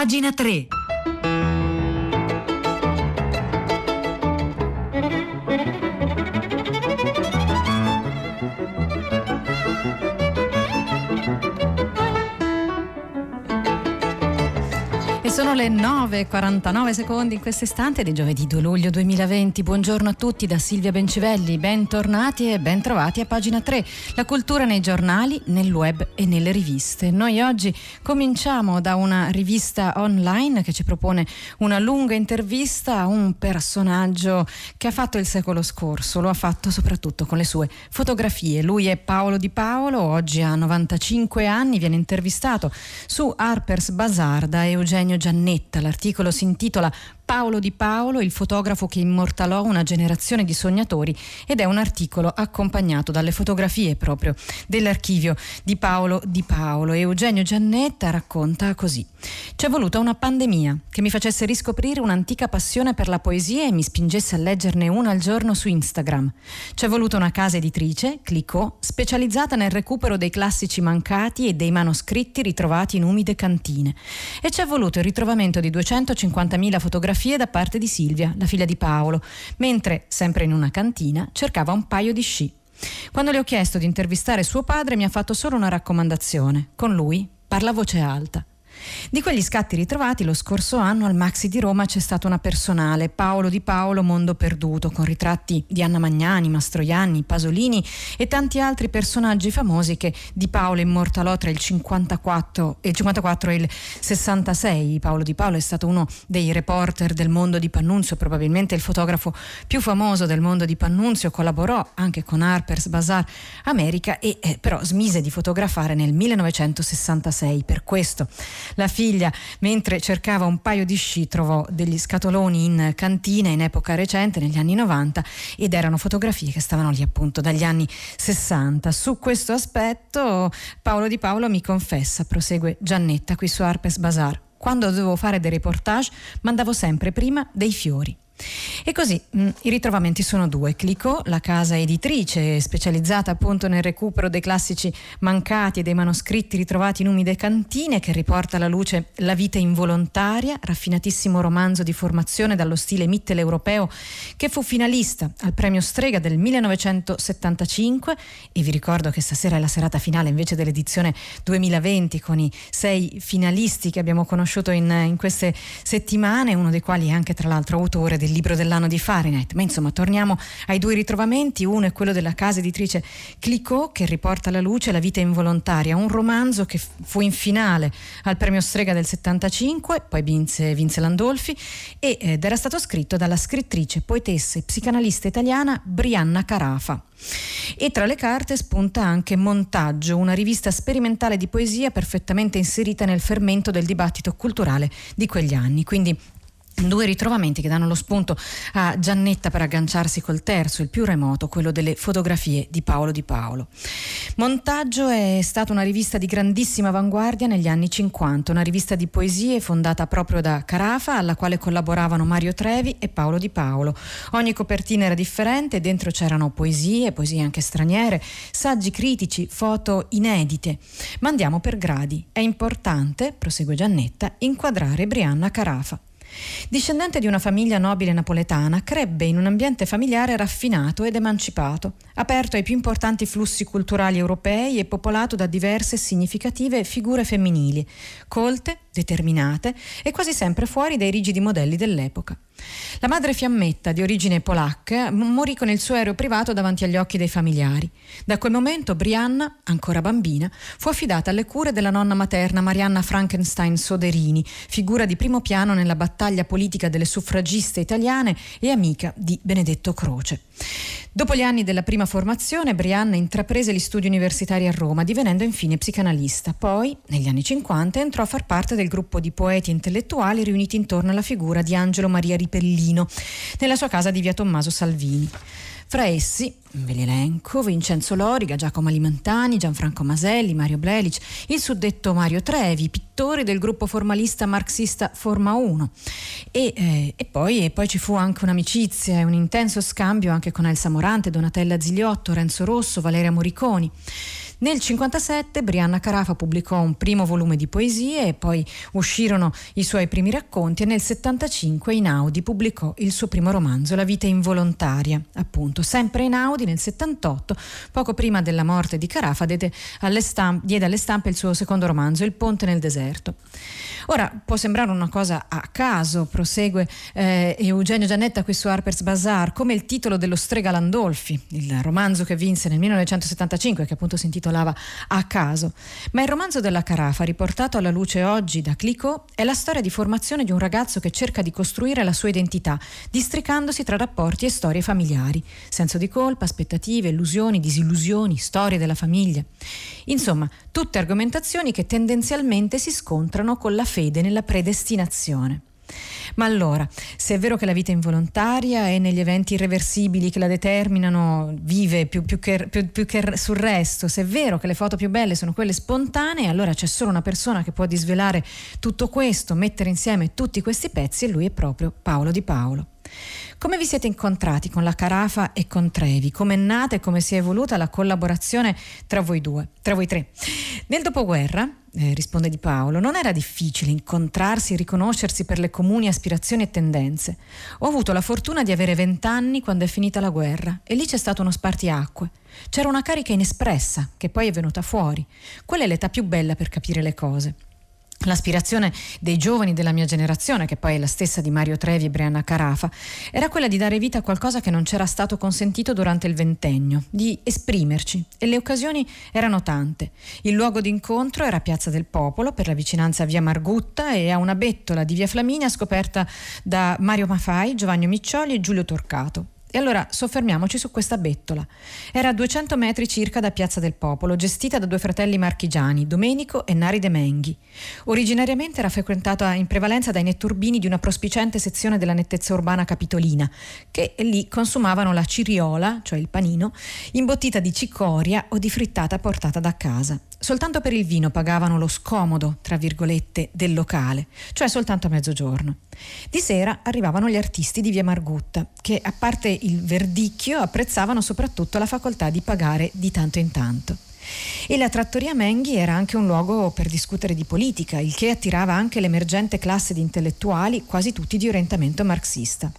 Pagina 3. Sono le 9.49 secondi in questo istante di giovedì 2 luglio 2020. Buongiorno a tutti da Silvia Bencivelli, bentornati e bentrovati a pagina 3. La cultura nei giornali, nel web e nelle riviste. Noi oggi cominciamo da una rivista online che ci propone una lunga intervista a un personaggio che ha fatto il secolo scorso, lo ha fatto soprattutto con le sue fotografie. Lui è Paolo Di Paolo, oggi ha 95 anni, viene intervistato su Harper's Bazaar da Eugenio Giannetta. L'articolo si intitola Paolo Di Paolo, il fotografo che immortalò una generazione di sognatori ed è un articolo accompagnato dalle fotografie proprio dell'archivio di Paolo Di Paolo. Eugenio Giannetta racconta così. C'è voluta una pandemia che mi facesse riscoprire un'antica passione per la poesia e mi spingesse a leggerne una al giorno su Instagram. C'è voluta una casa editrice, Clicò, specializzata nel recupero dei classici mancati e dei manoscritti ritrovati in umide cantine. E c'è voluto il ritrovamento di 250.000 fotografie fotografie da parte di Silvia, la figlia di Paolo, mentre, sempre in una cantina, cercava un paio di sci. Quando le ho chiesto di intervistare suo padre mi ha fatto solo una raccomandazione. Con lui parla a voce alta. Di quegli scatti ritrovati lo scorso anno al Maxi di Roma c'è stata una personale, Paolo di Paolo Mondo Perduto, con ritratti di Anna Magnani, Mastroianni, Pasolini e tanti altri personaggi famosi che Di Paolo immortalò tra il 54 e il, 54 e il 66. Paolo di Paolo è stato uno dei reporter del mondo di Pannunzio, probabilmente il fotografo più famoso del mondo di Pannunzio, collaborò anche con Harper's Bazaar America e eh, però smise di fotografare nel 1966. Per questo la figlia, mentre cercava un paio di sci, trovò degli scatoloni in cantina in epoca recente, negli anni 90, ed erano fotografie che stavano lì appunto dagli anni 60. Su questo aspetto Paolo Di Paolo mi confessa, prosegue Giannetta qui su Arpes Bazar. Quando dovevo fare dei reportage mandavo sempre prima dei fiori. E così mh, mm, i ritrovamenti sono due. Clicò, la casa editrice specializzata appunto nel recupero dei classici mancati e dei manoscritti ritrovati in umide cantine, che riporta alla luce La vita involontaria, raffinatissimo romanzo di formazione dallo stile Mittel europeo, che fu finalista al premio Strega del 1975. E vi ricordo che stasera è la serata finale invece dell'edizione 2020 con i sei finalisti che abbiamo conosciuto in, in queste settimane, uno dei quali è anche tra l'altro autore del del libro dell'anno di Fahrenheit. Ma insomma, torniamo ai due ritrovamenti. Uno è quello della casa editrice Clicò, che riporta alla luce La vita involontaria, un romanzo che fu in finale al premio Strega del 75, poi vinse, vinse Landolfi, ed era stato scritto dalla scrittrice, poetessa e psicanalista italiana Brianna Carafa. E tra le carte spunta anche Montaggio, una rivista sperimentale di poesia perfettamente inserita nel fermento del dibattito culturale di quegli anni. Quindi Due ritrovamenti che danno lo spunto a Giannetta per agganciarsi col terzo, il più remoto, quello delle fotografie di Paolo Di Paolo. Montaggio è stata una rivista di grandissima avanguardia negli anni 50, una rivista di poesie fondata proprio da Carafa, alla quale collaboravano Mario Trevi e Paolo Di Paolo. Ogni copertina era differente, dentro c'erano poesie, poesie anche straniere, saggi critici, foto inedite. Ma andiamo per gradi. È importante, prosegue Giannetta, inquadrare Brianna Carafa. Discendente di una famiglia nobile napoletana, crebbe in un ambiente familiare raffinato ed emancipato, aperto ai più importanti flussi culturali europei e popolato da diverse significative figure femminili, colte, determinate e quasi sempre fuori dai rigidi modelli dell'epoca. La madre fiammetta, di origine polacca, morì con il suo aereo privato davanti agli occhi dei familiari. Da quel momento Brianna, ancora bambina, fu affidata alle cure della nonna materna Marianna Frankenstein Soderini, figura di primo piano nella battaglia politica delle suffragiste italiane e amica di Benedetto Croce. Dopo gli anni della prima formazione, Brianna intraprese gli studi universitari a Roma, divenendo infine psicanalista. Poi, negli anni 50, entrò a far parte del gruppo di poeti intellettuali riuniti intorno alla figura di Angelo Maria Ripellino, nella sua casa di via Tommaso Salvini. Fra essi, ve li elenco, Vincenzo Loriga, Giacomo Alimentani, Gianfranco Maselli, Mario Blelic, il suddetto Mario Trevi, pittori del gruppo formalista marxista Forma 1. E, eh, e, poi, e poi, ci fu anche un'amicizia e un intenso scambio anche con Elsa Morante, Donatella Zigliotto, Renzo Rosso, Valeria Moriconi. Nel 1957 Brianna Carafa pubblicò un primo volume di poesie e poi uscirono i suoi primi racconti e nel 1975 Inaudi pubblicò il suo primo romanzo La vita involontaria, appunto. Sempre Inaudi nel 78, poco prima della morte di Carafa, diede alle, stampe, diede alle stampe il suo secondo romanzo Il ponte nel deserto. Ora può sembrare una cosa a caso, prosegue eh, Eugenio Giannetta qui su Harper's Bazaar, come il titolo dello Strega Landolfi, il romanzo che vinse nel 1975 che appunto si intitolava A caso. Ma il romanzo della Carafa, riportato alla luce oggi da Clicquot, è la storia di formazione di un ragazzo che cerca di costruire la sua identità, districandosi tra rapporti e storie familiari, senso di colpa, aspettative, illusioni, disillusioni, storie della famiglia. Insomma, tutte argomentazioni che tendenzialmente si scontrano con la fede nella predestinazione. Ma allora, se è vero che la vita involontaria e negli eventi irreversibili che la determinano vive più, più, che, più, più, che, sul resto, se è vero che le foto più belle sono quelle spontanee, allora c'è solo una persona che può disvelare tutto questo, mettere insieme tutti questi pezzi e lui è proprio Paolo Di Paolo. Come vi siete incontrati con la Carafa e con Trevi? Come è nata e come si è evoluta la collaborazione tra voi due, tra voi tre? Nel dopoguerra, eh, risponde Di Paolo, non era difficile incontrarsi e riconoscersi per le comuni aspirazioni e tendenze. Ho avuto la fortuna di avere vent'anni quando è finita la guerra e lì c'è stato uno spartiacque. C'era una carica inespressa che poi è venuta fuori. Quella è l'età più bella per capire le cose. L'aspirazione dei giovani della mia generazione, che poi è la stessa di Mario Trevi e Brianna Carafa, era quella di dare vita a qualcosa che non c'era stato consentito durante il ventennio, di esprimerci. E le occasioni erano tante. Il luogo d'incontro era Piazza del Popolo, per la vicinanza a Via Margutta e a una bettola di Via Flaminia scoperta da Mario Maffai, Giovanni Miccioli e Giulio Torcato. E allora soffermiamoci su questa bettola. Era a 200 metri circa da Piazza del Popolo, gestita da due fratelli marchigiani, Domenico e Nari De Menghi. Originariamente era frequentata in prevalenza dai netturbini di una prospicente sezione della nettezza urbana capitolina, che lì consumavano la ciriola, cioè il panino, imbottita di cicoria o di frittata portata da casa. Soltanto per il vino pagavano lo scomodo, tra virgolette, del locale, cioè soltanto a mezzogiorno. Di sera arrivavano gli artisti di Via Margutta, che a parte il verdicchio apprezzavano soprattutto la facoltà di pagare di tanto in tanto. E la trattoria Menghi era anche un luogo per discutere di politica, il che attirava anche l'emergente classe di intellettuali, quasi tutti di orientamento marxista.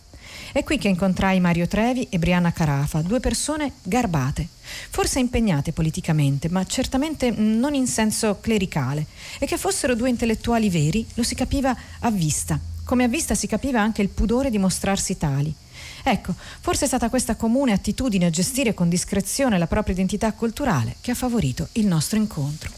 È qui che incontrai Mario Trevi e Brianna Carafa, due persone garbate, forse impegnate politicamente, ma certamente non in senso clericale, e che fossero due intellettuali veri lo si capiva a vista, come a vista si capiva anche il pudore di mostrarsi tali. Ecco, forse è stata questa comune attitudine a gestire con discrezione la propria identità culturale che ha favorito il nostro incontro.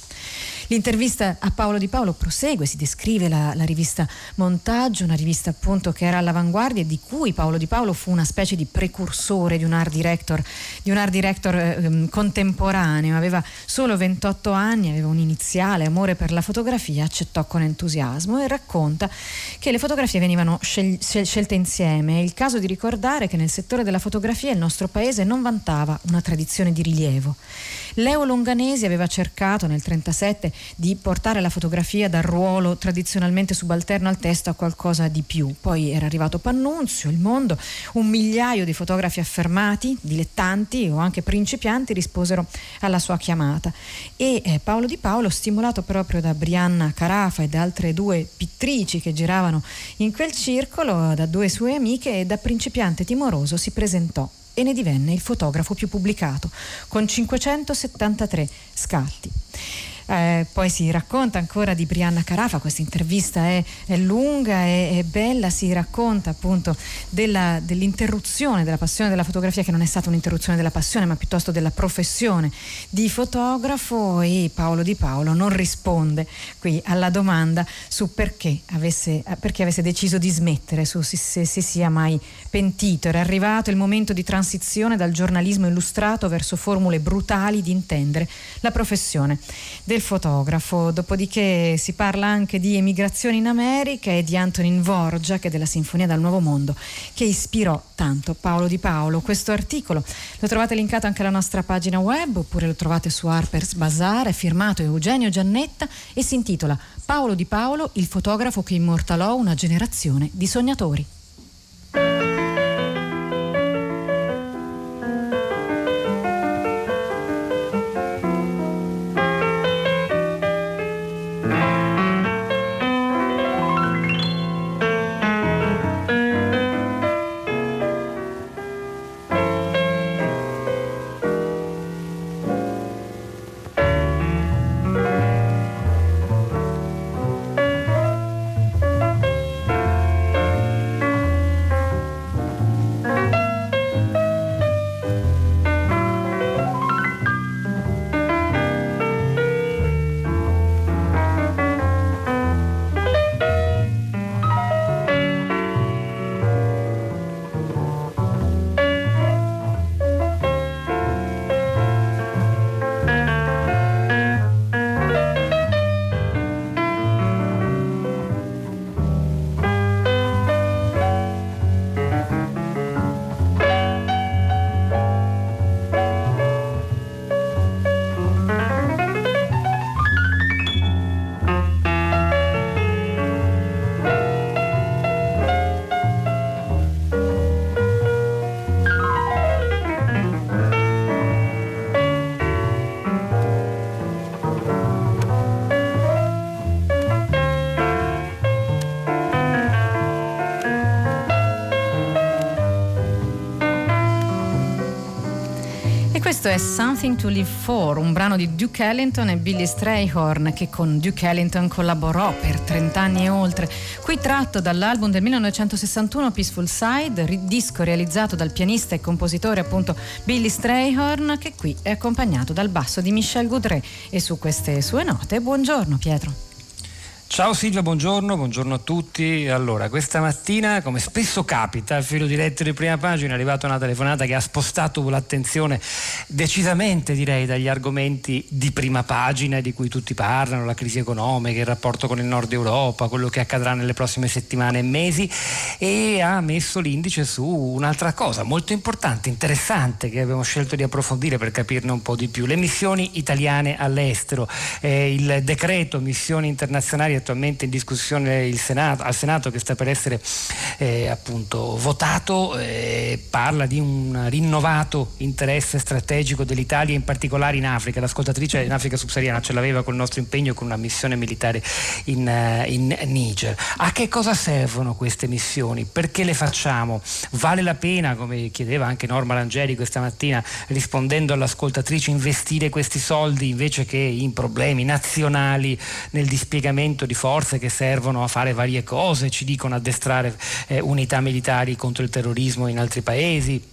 L'intervista a Paolo Di Paolo prosegue, si descrive la, la, rivista Montaggio, una rivista appunto che era all'avanguardia e di cui Paolo Di Paolo fu una specie di precursore di un art director, di un art director eh, contemporaneo. Aveva solo 28 anni, aveva un iniziale amore per la fotografia, accettò con entusiasmo e racconta che le fotografie venivano scel- scelte insieme. È il caso di ricordare che nel settore della fotografia il nostro paese non vantava una tradizione di rilievo. Leo Longanesi aveva cercato nel 1937 di portare la fotografia dal ruolo tradizionalmente subalterno al testo a qualcosa di più. Poi era arrivato Pannunzio, il mondo, un migliaio di fotografi affermati, dilettanti o anche principianti risposero alla sua chiamata e eh, Paolo Di Paolo, stimolato proprio da Brianna Carafa e da altre due pittrici che giravano in quel circolo, da due sue amiche e da principiante timoroso si presentò e ne divenne il fotografo più pubblicato, con 573 scatti. Eh, poi si racconta ancora di Brianna Carafa, questa intervista è, è lunga e bella, si racconta appunto della, dell'interruzione della passione della fotografia che non è stata un'interruzione della passione ma piuttosto della professione di fotografo e Paolo Di Paolo non risponde qui alla domanda su perché avesse, perché avesse deciso di smettere, su se, se si sia mai pentito. Era arrivato il momento di transizione dal giornalismo illustrato verso formule brutali di intendere la professione del fotografo. Dopodiché si parla anche di emigrazione in America e di Antonin Vorjak e della Sinfonia dal Nuovo Mondo che ispirò tanto Paolo Di Paolo. Questo articolo lo trovate linkato anche alla nostra pagina web oppure lo trovate su Harper's Bazaar, è firmato Eugenio Giannetta e si intitola Paolo Di Paolo, il fotografo che immortalò una generazione di sognatori. Questo è Something to Live For, un brano di Duke Ellington e Billy Strayhorn che con Duke Ellington collaborò per 30 anni e oltre. Qui tratto dall'album del 1961 Peaceful Side, disco realizzato dal pianista e compositore appunto Billy Strayhorn che qui è accompagnato dal basso di Michel Goudret e su queste sue note buongiorno Pietro. Ciao Silvia, buongiorno, buongiorno a tutti. Allora, questa mattina, come spesso capita, al filo diretto di prima pagina è arrivata una telefonata che ha spostato l'attenzione decisamente, direi, dagli argomenti di prima pagina di cui tutti parlano, la crisi economica, il rapporto con il nord Europa, quello che accadrà nelle prossime settimane e mesi e ha messo l'indice su un'altra cosa molto importante, interessante, che abbiamo scelto di approfondire per capirne un po' di più, le missioni italiane all'estero, eh, il decreto missioni internazionali attualmente in discussione Senato, al Senato che sta per essere eh, appunto votato, eh, parla di un rinnovato interesse strategico dell'Italia, in particolare in Africa. L'ascoltatrice in Africa subsahariana ce l'aveva col nostro impegno con una missione militare in, uh, in Niger. A che cosa servono queste missioni? Perché le facciamo? Vale la pena, come chiedeva anche Norma Langeri questa mattina, rispondendo all'ascoltatrice, investire questi soldi invece che in problemi nazionali nel dispiegamento di di forze che servono a fare varie cose, ci dicono addestrare eh, unità militari contro il terrorismo in altri paesi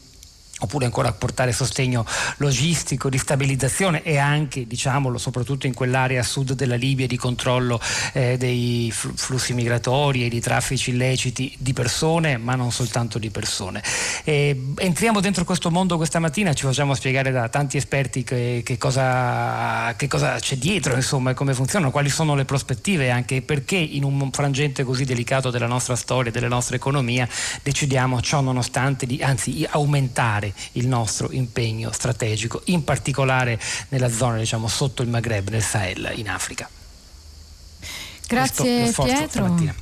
oppure ancora portare sostegno logistico, di stabilizzazione e anche, diciamolo, soprattutto in quell'area a sud della Libia di controllo eh, dei flussi migratori e di traffici illeciti di persone, ma non soltanto di persone. E entriamo dentro questo mondo questa mattina, ci facciamo spiegare da tanti esperti che, che, cosa, che cosa, c'è dietro, insomma, e come funzionano, quali sono le prospettive e anche perché in un frangente così delicato della nostra storia, della nostra economia, decidiamo ciò nonostante di anzi aumentare il nostro impegno strategico, in particolare nella zona diciamo, sotto il Maghreb, nel Sahel, in Africa. Grazie Pietro. Stamattina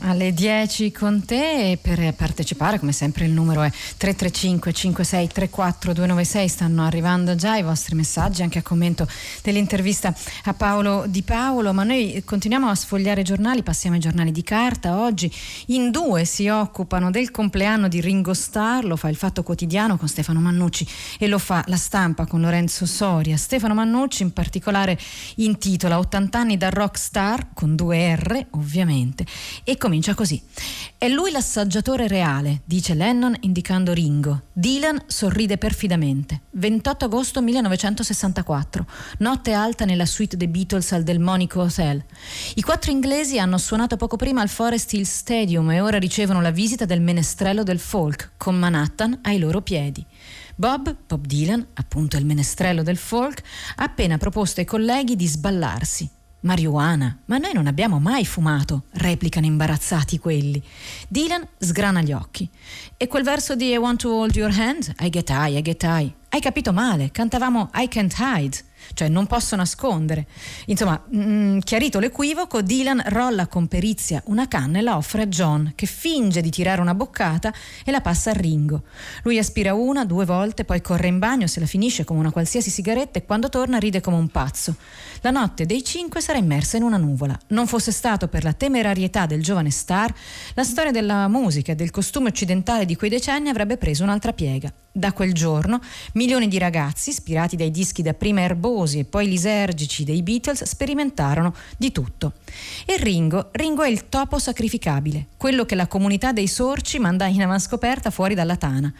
alle 10 con te e per partecipare come sempre il numero è 335 56 34 296 stanno arrivando già i vostri messaggi anche a commento dell'intervista a Paolo Di Paolo. Ma noi continuiamo a sfogliare i giornali passiamo ai giornali di carta. Oggi in due si occupano del compleanno di Ringo Starr lo fa il Fatto Quotidiano con Stefano Mannucci e lo fa la stampa con Lorenzo Soria. Stefano Mannucci in particolare intitola 80 anni da rockstar con due R ovviamente e comincia così. È lui l'assaggiatore reale, dice Lennon indicando Ringo. Dylan sorride perfidamente. 28 agosto 1964, notte alta nella suite dei Beatles al Delmonico Hotel. I quattro inglesi hanno suonato poco prima al Forest Hill Stadium e ora ricevono la visita del menestrello del folk, con Manhattan ai loro piedi. Bob, Bob Dylan, appunto il menestrello del folk, ha appena proposto ai colleghi di sballarsi. Marijuana, ma noi non abbiamo mai fumato, replicano imbarazzati quelli. Dylan sgrana gli occhi. E quel verso di I want to hold your hand? I get high, I get high. Hai capito male, cantavamo I can't hide cioè non posso nascondere. Insomma, mh, mm, chiarito l'equivoco, Dylan rolla con perizia una canna e la offre a John, che finge di tirare una boccata e la passa a Ringo. Lui aspira una, due volte, poi corre in bagno, se la finisce come una qualsiasi sigaretta e quando torna ride come un pazzo. La notte dei cinque sarà immersa in una nuvola. Non fosse stato per la temerarietà del giovane star, la storia della musica e del costume occidentale di quei decenni avrebbe preso un'altra piega. Da quel giorno, milioni di ragazzi, ispirati dai dischi dapprima erbosi e poi lisergici dei Beatles, sperimentarono di tutto. E Ringo, Ringo è il topo sacrificabile, quello che la comunità dei sorci manda in avanscoperta fuori dalla tana.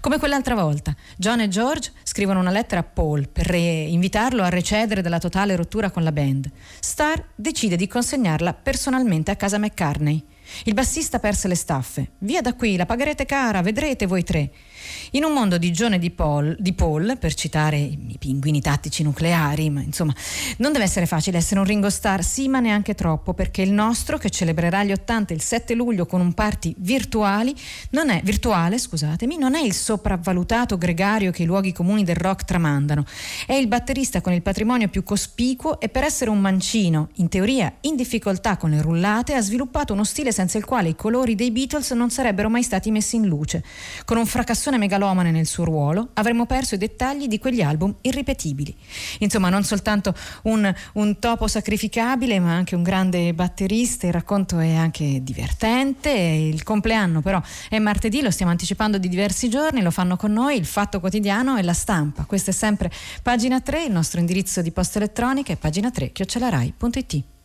Come quell'altra volta, John e George scrivono una lettera a Paul per invitarlo a recedere dalla totale rottura con la band. Starr decide di consegnarla personalmente a casa McCartney. Il bassista perse le staffe. Via da qui, la pagherete cara, vedrete voi tre. In un mondo di John e di Paul, di Paul, per citare i pinguini tattici nucleari, ma insomma, non deve essere facile essere un Ringo Starr, sì, ma neanche troppo, perché il nostro, che celebrerà gli 80 il 7 luglio con un party virtuali, non è, virtuale, scusatemi, non è il sopravvalutato gregario che i luoghi comuni del rock tramandano. È il batterista con il patrimonio più cospicuo e per essere un mancino, in teoria in difficoltà con le rullate, ha sviluppato uno stile senza il quale i colori dei Beatles non sarebbero mai stati messi in luce. Con un fracassone prestazione megalomane nel suo ruolo, avremmo perso i dettagli di quegli album irripetibili. Insomma, non soltanto un, un topo sacrificabile, ma anche un grande batterista. Il racconto è anche divertente. Il compleanno, però, è martedì, lo stiamo anticipando di diversi giorni, lo fanno con noi il Fatto Quotidiano e la stampa. Questo è sempre pagina 3, il nostro indirizzo di posta elettronica è pagina 3, chiocciolarai.it.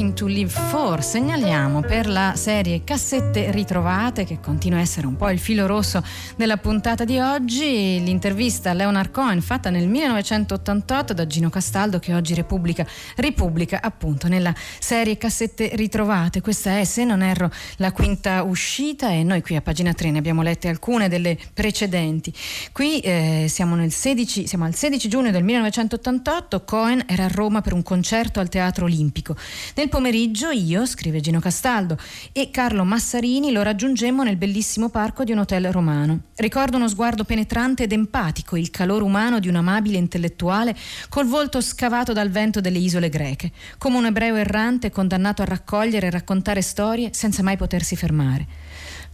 Something to Live For segnaliamo per la serie Cassette ritrovate che continua a essere un po' il filo rosso della puntata di oggi. L'intervista a Leonard Cohen fatta nel 1988 da Gino Castaldo che oggi Repubblica ripubblica appunto nella serie Cassette ritrovate. Questa è se non erro la quinta uscita e noi qui a pagina 3 ne abbiamo lette alcune delle precedenti. Qui eh, siamo, 16, siamo al 16 giugno del 1988 Cohen era a Roma per un concerto al Teatro Olimpico. Nel pomeriggio io, scrive Gino Castaldo, e Carlo Massarini lo raggiungemmo nel bellissimo parco di un hotel romano. Ricordo uno sguardo penetrante ed empatico, il calore umano di un amabile intellettuale col volto scavato dal vento delle isole greche, come un ebreo errante condannato a raccogliere e raccontare storie senza mai potersi fermare.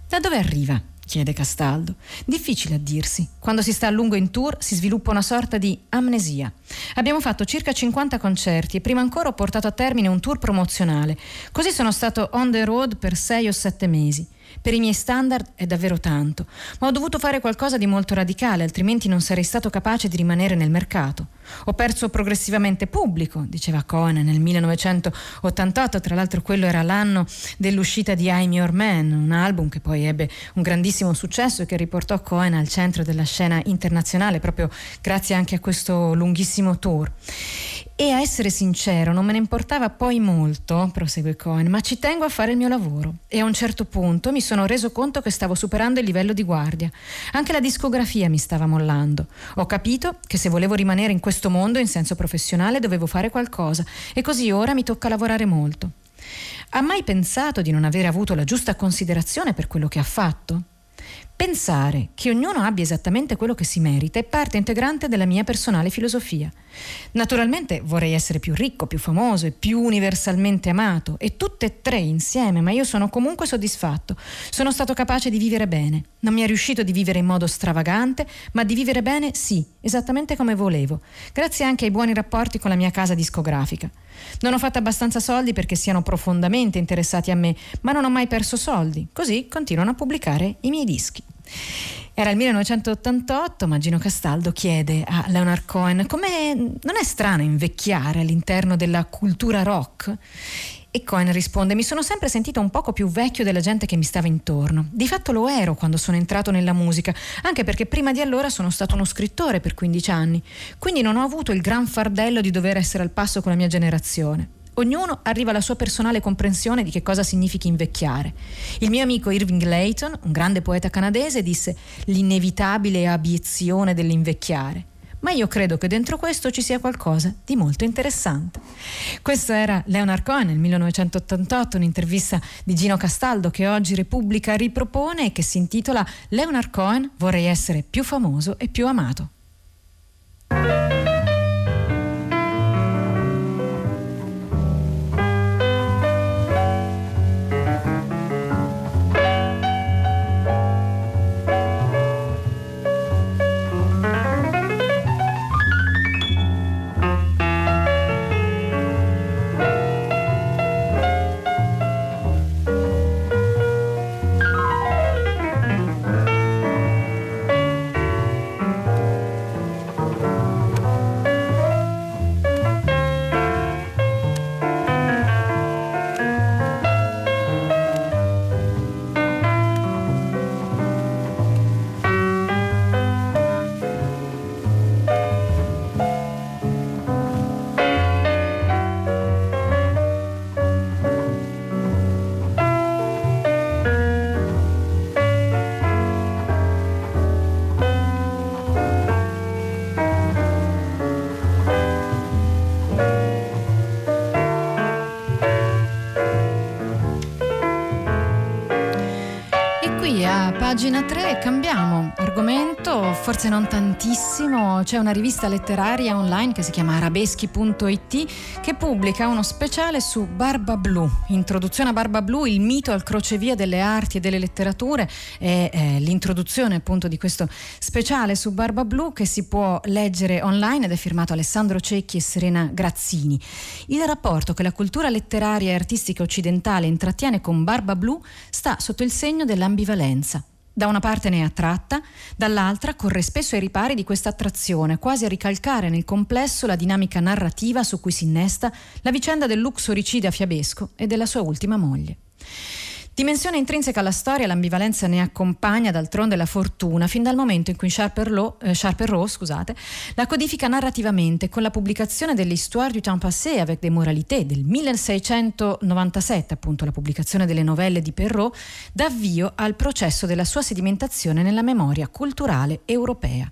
Da dove arriva chiede Castaldo. Difficile a dirsi. Quando si sta a lungo in tour si sviluppa una sorta di amnesia. Abbiamo fatto circa 50 concerti e prima ancora ho portato a termine un tour promozionale. Così sono stato on the road per 6 o 7 mesi. Per i miei standard è davvero tanto, ma ho dovuto fare qualcosa di molto radicale, altrimenti non sarei stato capace di rimanere nel mercato. Ho perso progressivamente pubblico, diceva Cohen nel 1988, tra l'altro quello era l'anno dell'uscita di I'm Your Man, un album che poi ebbe un grandissimo successo e che riportò Cohen al centro della scena internazionale proprio grazie anche a questo lunghissimo tour. E a essere sincero, non me ne importava poi molto, prosegue Cohen, ma ci tengo a fare il mio lavoro. E a un certo punto mi sono reso conto che stavo superando il livello di guardia. Anche la discografia mi stava mollando. Ho capito che se volevo rimanere in questo mondo in senso professionale dovevo fare qualcosa e così ora mi tocca lavorare molto. Ha mai pensato di non avere avuto la giusta considerazione per quello che ha fatto? Pensare che ognuno abbia esattamente quello che si merita è parte integrante della mia personale filosofia. Naturalmente vorrei essere più ricco, più famoso e più universalmente amato, e tutte e tre insieme, ma io sono comunque soddisfatto. Sono stato capace di vivere bene. Non mi è riuscito di vivere in modo stravagante, ma di vivere bene sì, esattamente come volevo, grazie anche ai buoni rapporti con la mia casa discografica. Non ho fatto abbastanza soldi perché siano profondamente interessati a me, ma non ho mai perso soldi, così continuano a pubblicare i miei dischi. Era il 1988, ma Gino Castaldo chiede a Leonard Cohen come non è strano invecchiare all'interno della cultura rock? E Cohen risponde: Mi sono sempre sentito un poco più vecchio della gente che mi stava intorno. Di fatto lo ero quando sono entrato nella musica, anche perché prima di allora sono stato uno scrittore per 15 anni. Quindi non ho avuto il gran fardello di dover essere al passo con la mia generazione. Ognuno arriva alla sua personale comprensione di che cosa significhi invecchiare. Il mio amico Irving Layton, un grande poeta canadese, disse l'inevitabile abiezione dell'invecchiare ma io credo che dentro questo ci sia qualcosa di molto interessante. Questo era Leonard Cohen nel 1988, un'intervista di Gino Castaldo che oggi Repubblica ripropone e che si intitola Leonard Cohen vorrei essere più famoso e più amato. Pagina 3 cambiamo argomento, forse non tantissimo. C'è una rivista letteraria online che si chiama arabeschi.it che pubblica uno speciale su Barba Blu. Introduzione a Barba Blu, il mito al crocevia delle arti e delle letterature. È eh, l'introduzione appunto di questo speciale su Barba Blu che si può leggere online ed è firmato Alessandro Cecchi e Serena Grazzini. Il rapporto che la cultura letteraria e artistica occidentale intrattiene con Barba Blu sta sotto il segno dell'ambivalenza da una parte ne è attratta, dall'altra corre spesso ai ripari di questa attrazione, quasi a ricalcare nel complesso la dinamica narrativa su cui si innesta la vicenda del luxoricida fiabesco e della sua ultima moglie. Dimensione intrinseca alla storia, l'ambivalenza ne accompagna d'altronde la fortuna, fin dal momento in cui Sharper, Law, eh, la codifica narrativamente con la pubblicazione dell'Histoire du temps passé avec des moralités del 1697, appunto la pubblicazione delle novelle di Perrault, dà avvio al processo della sua sedimentazione nella memoria culturale europea.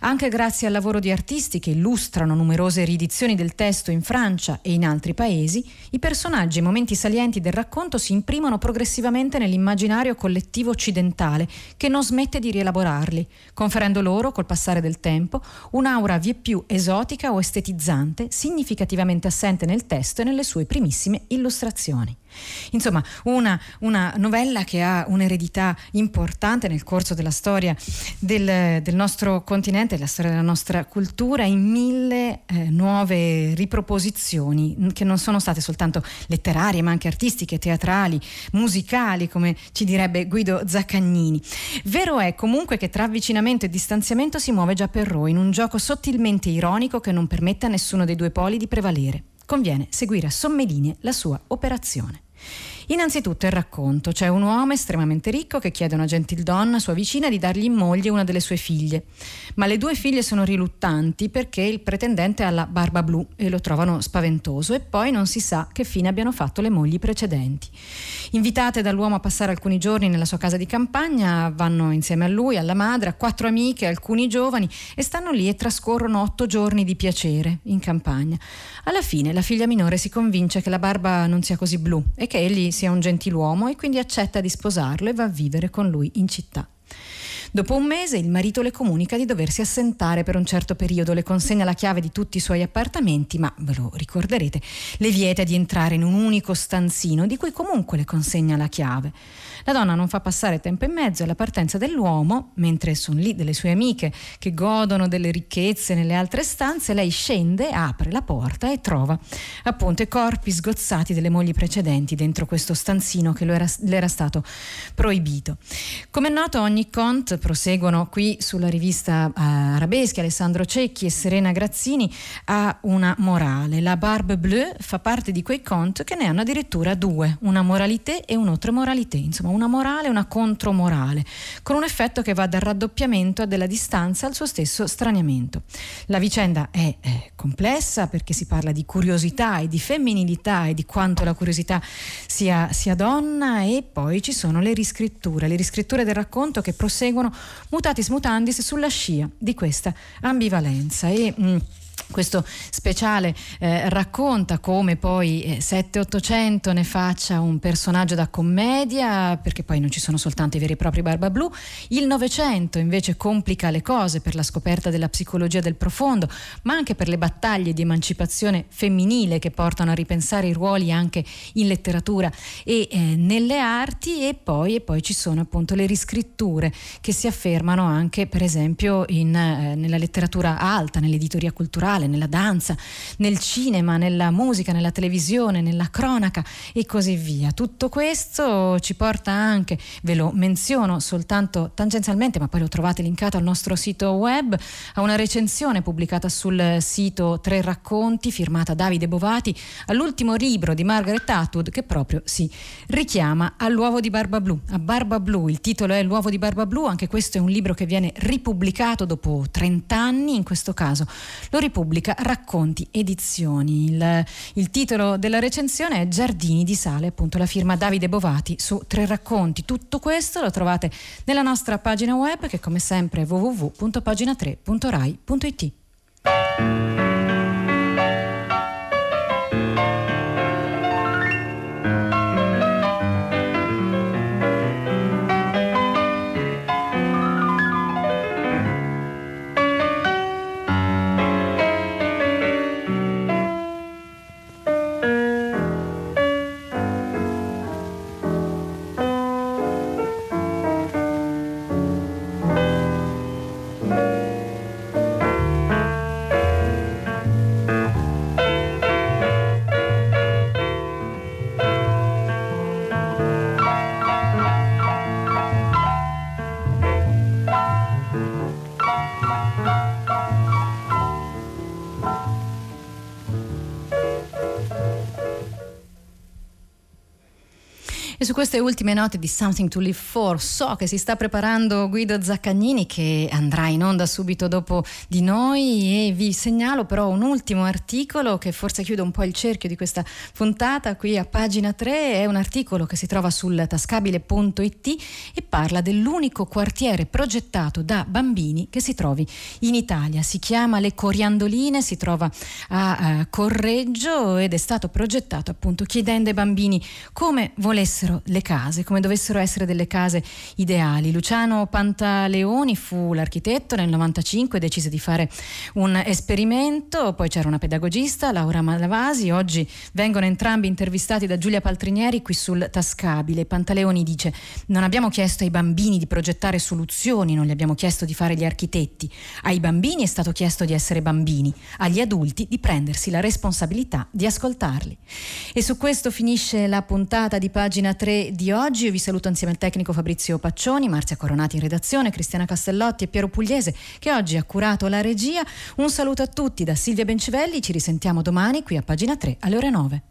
Anche grazie al lavoro di artisti che illustrano numerose riedizioni del testo in Francia e in altri paesi, i personaggi e i momenti salienti del racconto si imprimono progressivamente nell'immaginario collettivo occidentale, che non smette di rielaborarli, conferendo loro, col passare del tempo, un'aura vieppiù esotica o estetizzante, significativamente assente nel testo e nelle sue primissime illustrazioni. Insomma, una, una, novella che ha un'eredità importante nel corso della storia del, del nostro continente, della storia della nostra cultura, in mille eh, nuove riproposizioni che non sono state soltanto letterarie, ma anche artistiche, teatrali, musicali, come ci direbbe Guido Zaccagnini. Vero è comunque che tra avvicinamento e distanziamento si muove già Perrault in un gioco sottilmente ironico che non permette a nessuno dei due poli di prevalere. Conviene seguire a somme linee la sua operazione. Innanzitutto il racconto. C'è un uomo estremamente ricco che chiede a una gentildonna, sua vicina, di dargli in moglie una delle sue figlie. Ma le due figlie sono riluttanti perché il pretendente ha la barba blu e lo trovano spaventoso e poi non si sa che fine abbiano fatto le mogli precedenti. Invitate dall'uomo a passare alcuni giorni nella sua casa di campagna, vanno insieme a lui, alla madre, a quattro amiche, alcuni giovani e stanno lì e trascorrono otto giorni di piacere in campagna. Alla fine la figlia minore si convince che la barba non sia così blu e che egli sia un gentiluomo e quindi accetta di sposarlo e va a vivere con lui in città. Dopo un mese il marito le comunica di doversi assentare per un certo periodo, le consegna la chiave di tutti i suoi appartamenti, ma ve lo ricorderete, le vieta di entrare in un unico stanzino di cui comunque le consegna la chiave. La donna non fa passare tempo e mezzo alla partenza dell'uomo, mentre sono lì delle sue amiche che godono delle ricchezze nelle altre stanze, lei scende, apre la porta e trova appunto i corpi sgozzati delle mogli precedenti dentro questo stanzino che le era stato proibito. Come è noto, ogni conte proseguono qui sulla rivista uh, Arabeschi, Alessandro Cecchi e Serena Grazzini, ha una morale. La Barbe Bleue fa parte di quei conte che ne hanno addirittura due, una moralité e un'altra moralité, insomma una morale e una contromorale, con un effetto che va dal raddoppiamento della distanza al suo stesso straniamento. La vicenda è, è complessa perché si parla di curiosità e di femminilità e di quanto la curiosità sia, sia donna e poi ci sono le riscritture, le riscritture del racconto che proseguono mutatis mutandis sulla scia di questa ambivalenza. E, mh, mm, questo speciale eh, racconta come poi eh, 7-800 ne faccia un personaggio da commedia, perché poi non ci sono soltanto i veri e propri Barba Blu. Il Novecento invece complica le cose per la scoperta della psicologia del profondo, ma anche per le battaglie di emancipazione femminile che portano a ripensare i ruoli anche in letteratura e eh, nelle arti. E poi, e poi, ci sono appunto le riscritture che si affermano anche, per esempio, in, eh, nella letteratura alta, nell'editoria culturale teatrale, nella danza, nel cinema, nella musica, nella televisione, nella cronaca e così via. Tutto questo ci porta anche, ve lo menziono soltanto tangenzialmente, ma poi lo trovate linkato al nostro sito web, a una recensione pubblicata sul sito Tre racconti, firmata Davide Bovati, all'ultimo libro di Margaret Atwood che proprio si richiama all'uovo di Barba Blu, a Barba Blu. Il titolo è L'uovo di Barba Blu, anche questo è un libro che viene ripubblicato dopo 30 anni, in questo caso lo ripubblica pubblica Racconti Edizioni. Il, il, titolo della recensione è Giardini di Sale, appunto la firma Davide Bovati su tre racconti. Tutto questo lo trovate nella nostra pagina web che come sempre è www.pagina3.rai.it. su queste ultime note di Something to Live For so che si sta preparando Guido Zaccagnini che andrà in onda subito dopo di noi e vi segnalo però un ultimo articolo che forse chiude un po' il cerchio di questa puntata qui a pagina 3, è un articolo che si trova sul tascabile.it e parla dell'unico quartiere progettato da bambini che si trovi in Italia. Si chiama Le Coriandoline, si trova a uh, Correggio ed è stato progettato appunto chiedendo ai bambini come volessero le case, come dovessero essere delle case ideali. Luciano Pantaleoni fu l'architetto, nel 95 decise di fare un esperimento, poi c'era una pedagogista, Laura Malavasi, oggi vengono entrambi intervistati da Giulia Paltrinieri qui sul Tascabile. Pantaleoni dice non abbiamo chiesto ai bambini di progettare soluzioni, non gli abbiamo chiesto di fare gli architetti, ai bambini è stato chiesto di essere bambini, agli adulti di prendersi la responsabilità di ascoltarli. E su questo finisce la puntata di pagina 3 di oggi. Io vi saluto insieme al tecnico Fabrizio Paccioni, Marzia Coronati in redazione, Cristiana Castellotti e Piero Pugliese che oggi ha curato la regia. Un saluto a tutti da Silvia Bencivelli, ci risentiamo domani qui a pagina 3 alle ore 9.